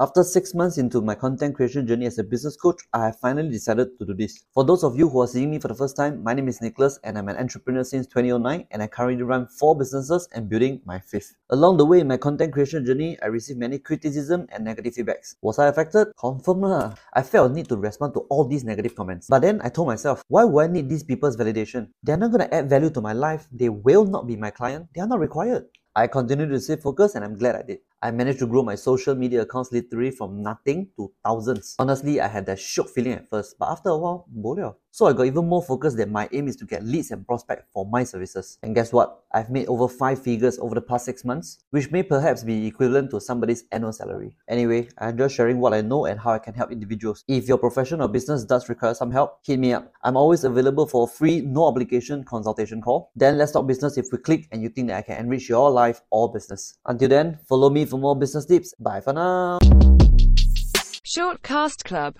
After six months into my content creation journey as a business coach, I have finally decided to do this. For those of you who are seeing me for the first time, my name is Nicholas and I'm an entrepreneur since 2009 and I currently run four businesses and building my fifth. Along the way in my content creation journey, I received many criticism and negative feedbacks. Was I affected? Confirm lah. I felt a need to respond to all these negative comments. But then I told myself, why would I need these people's validation? They're not going to add value to my life. They will not be my client. They are not required. I continued to stay focused and I'm glad I did. I managed to grow my social media accounts literally from nothing to thousands. Honestly, I had that shock feeling at first, but after a while, boleh. So I got even more focused that my aim is to get leads and prospect for my services. And guess what? I've made over five figures over the past six months, which may perhaps be equivalent to somebody's annual salary. Anyway, I'm just sharing what I know and how I can help individuals. If your profession or business does require some help, hit me up. I'm always available for a free, no obligation consultation call. Then let's talk business if we click and you think that I can enrich your life or business. Until then, follow me for more business tips. Bye for now. Shortcast Club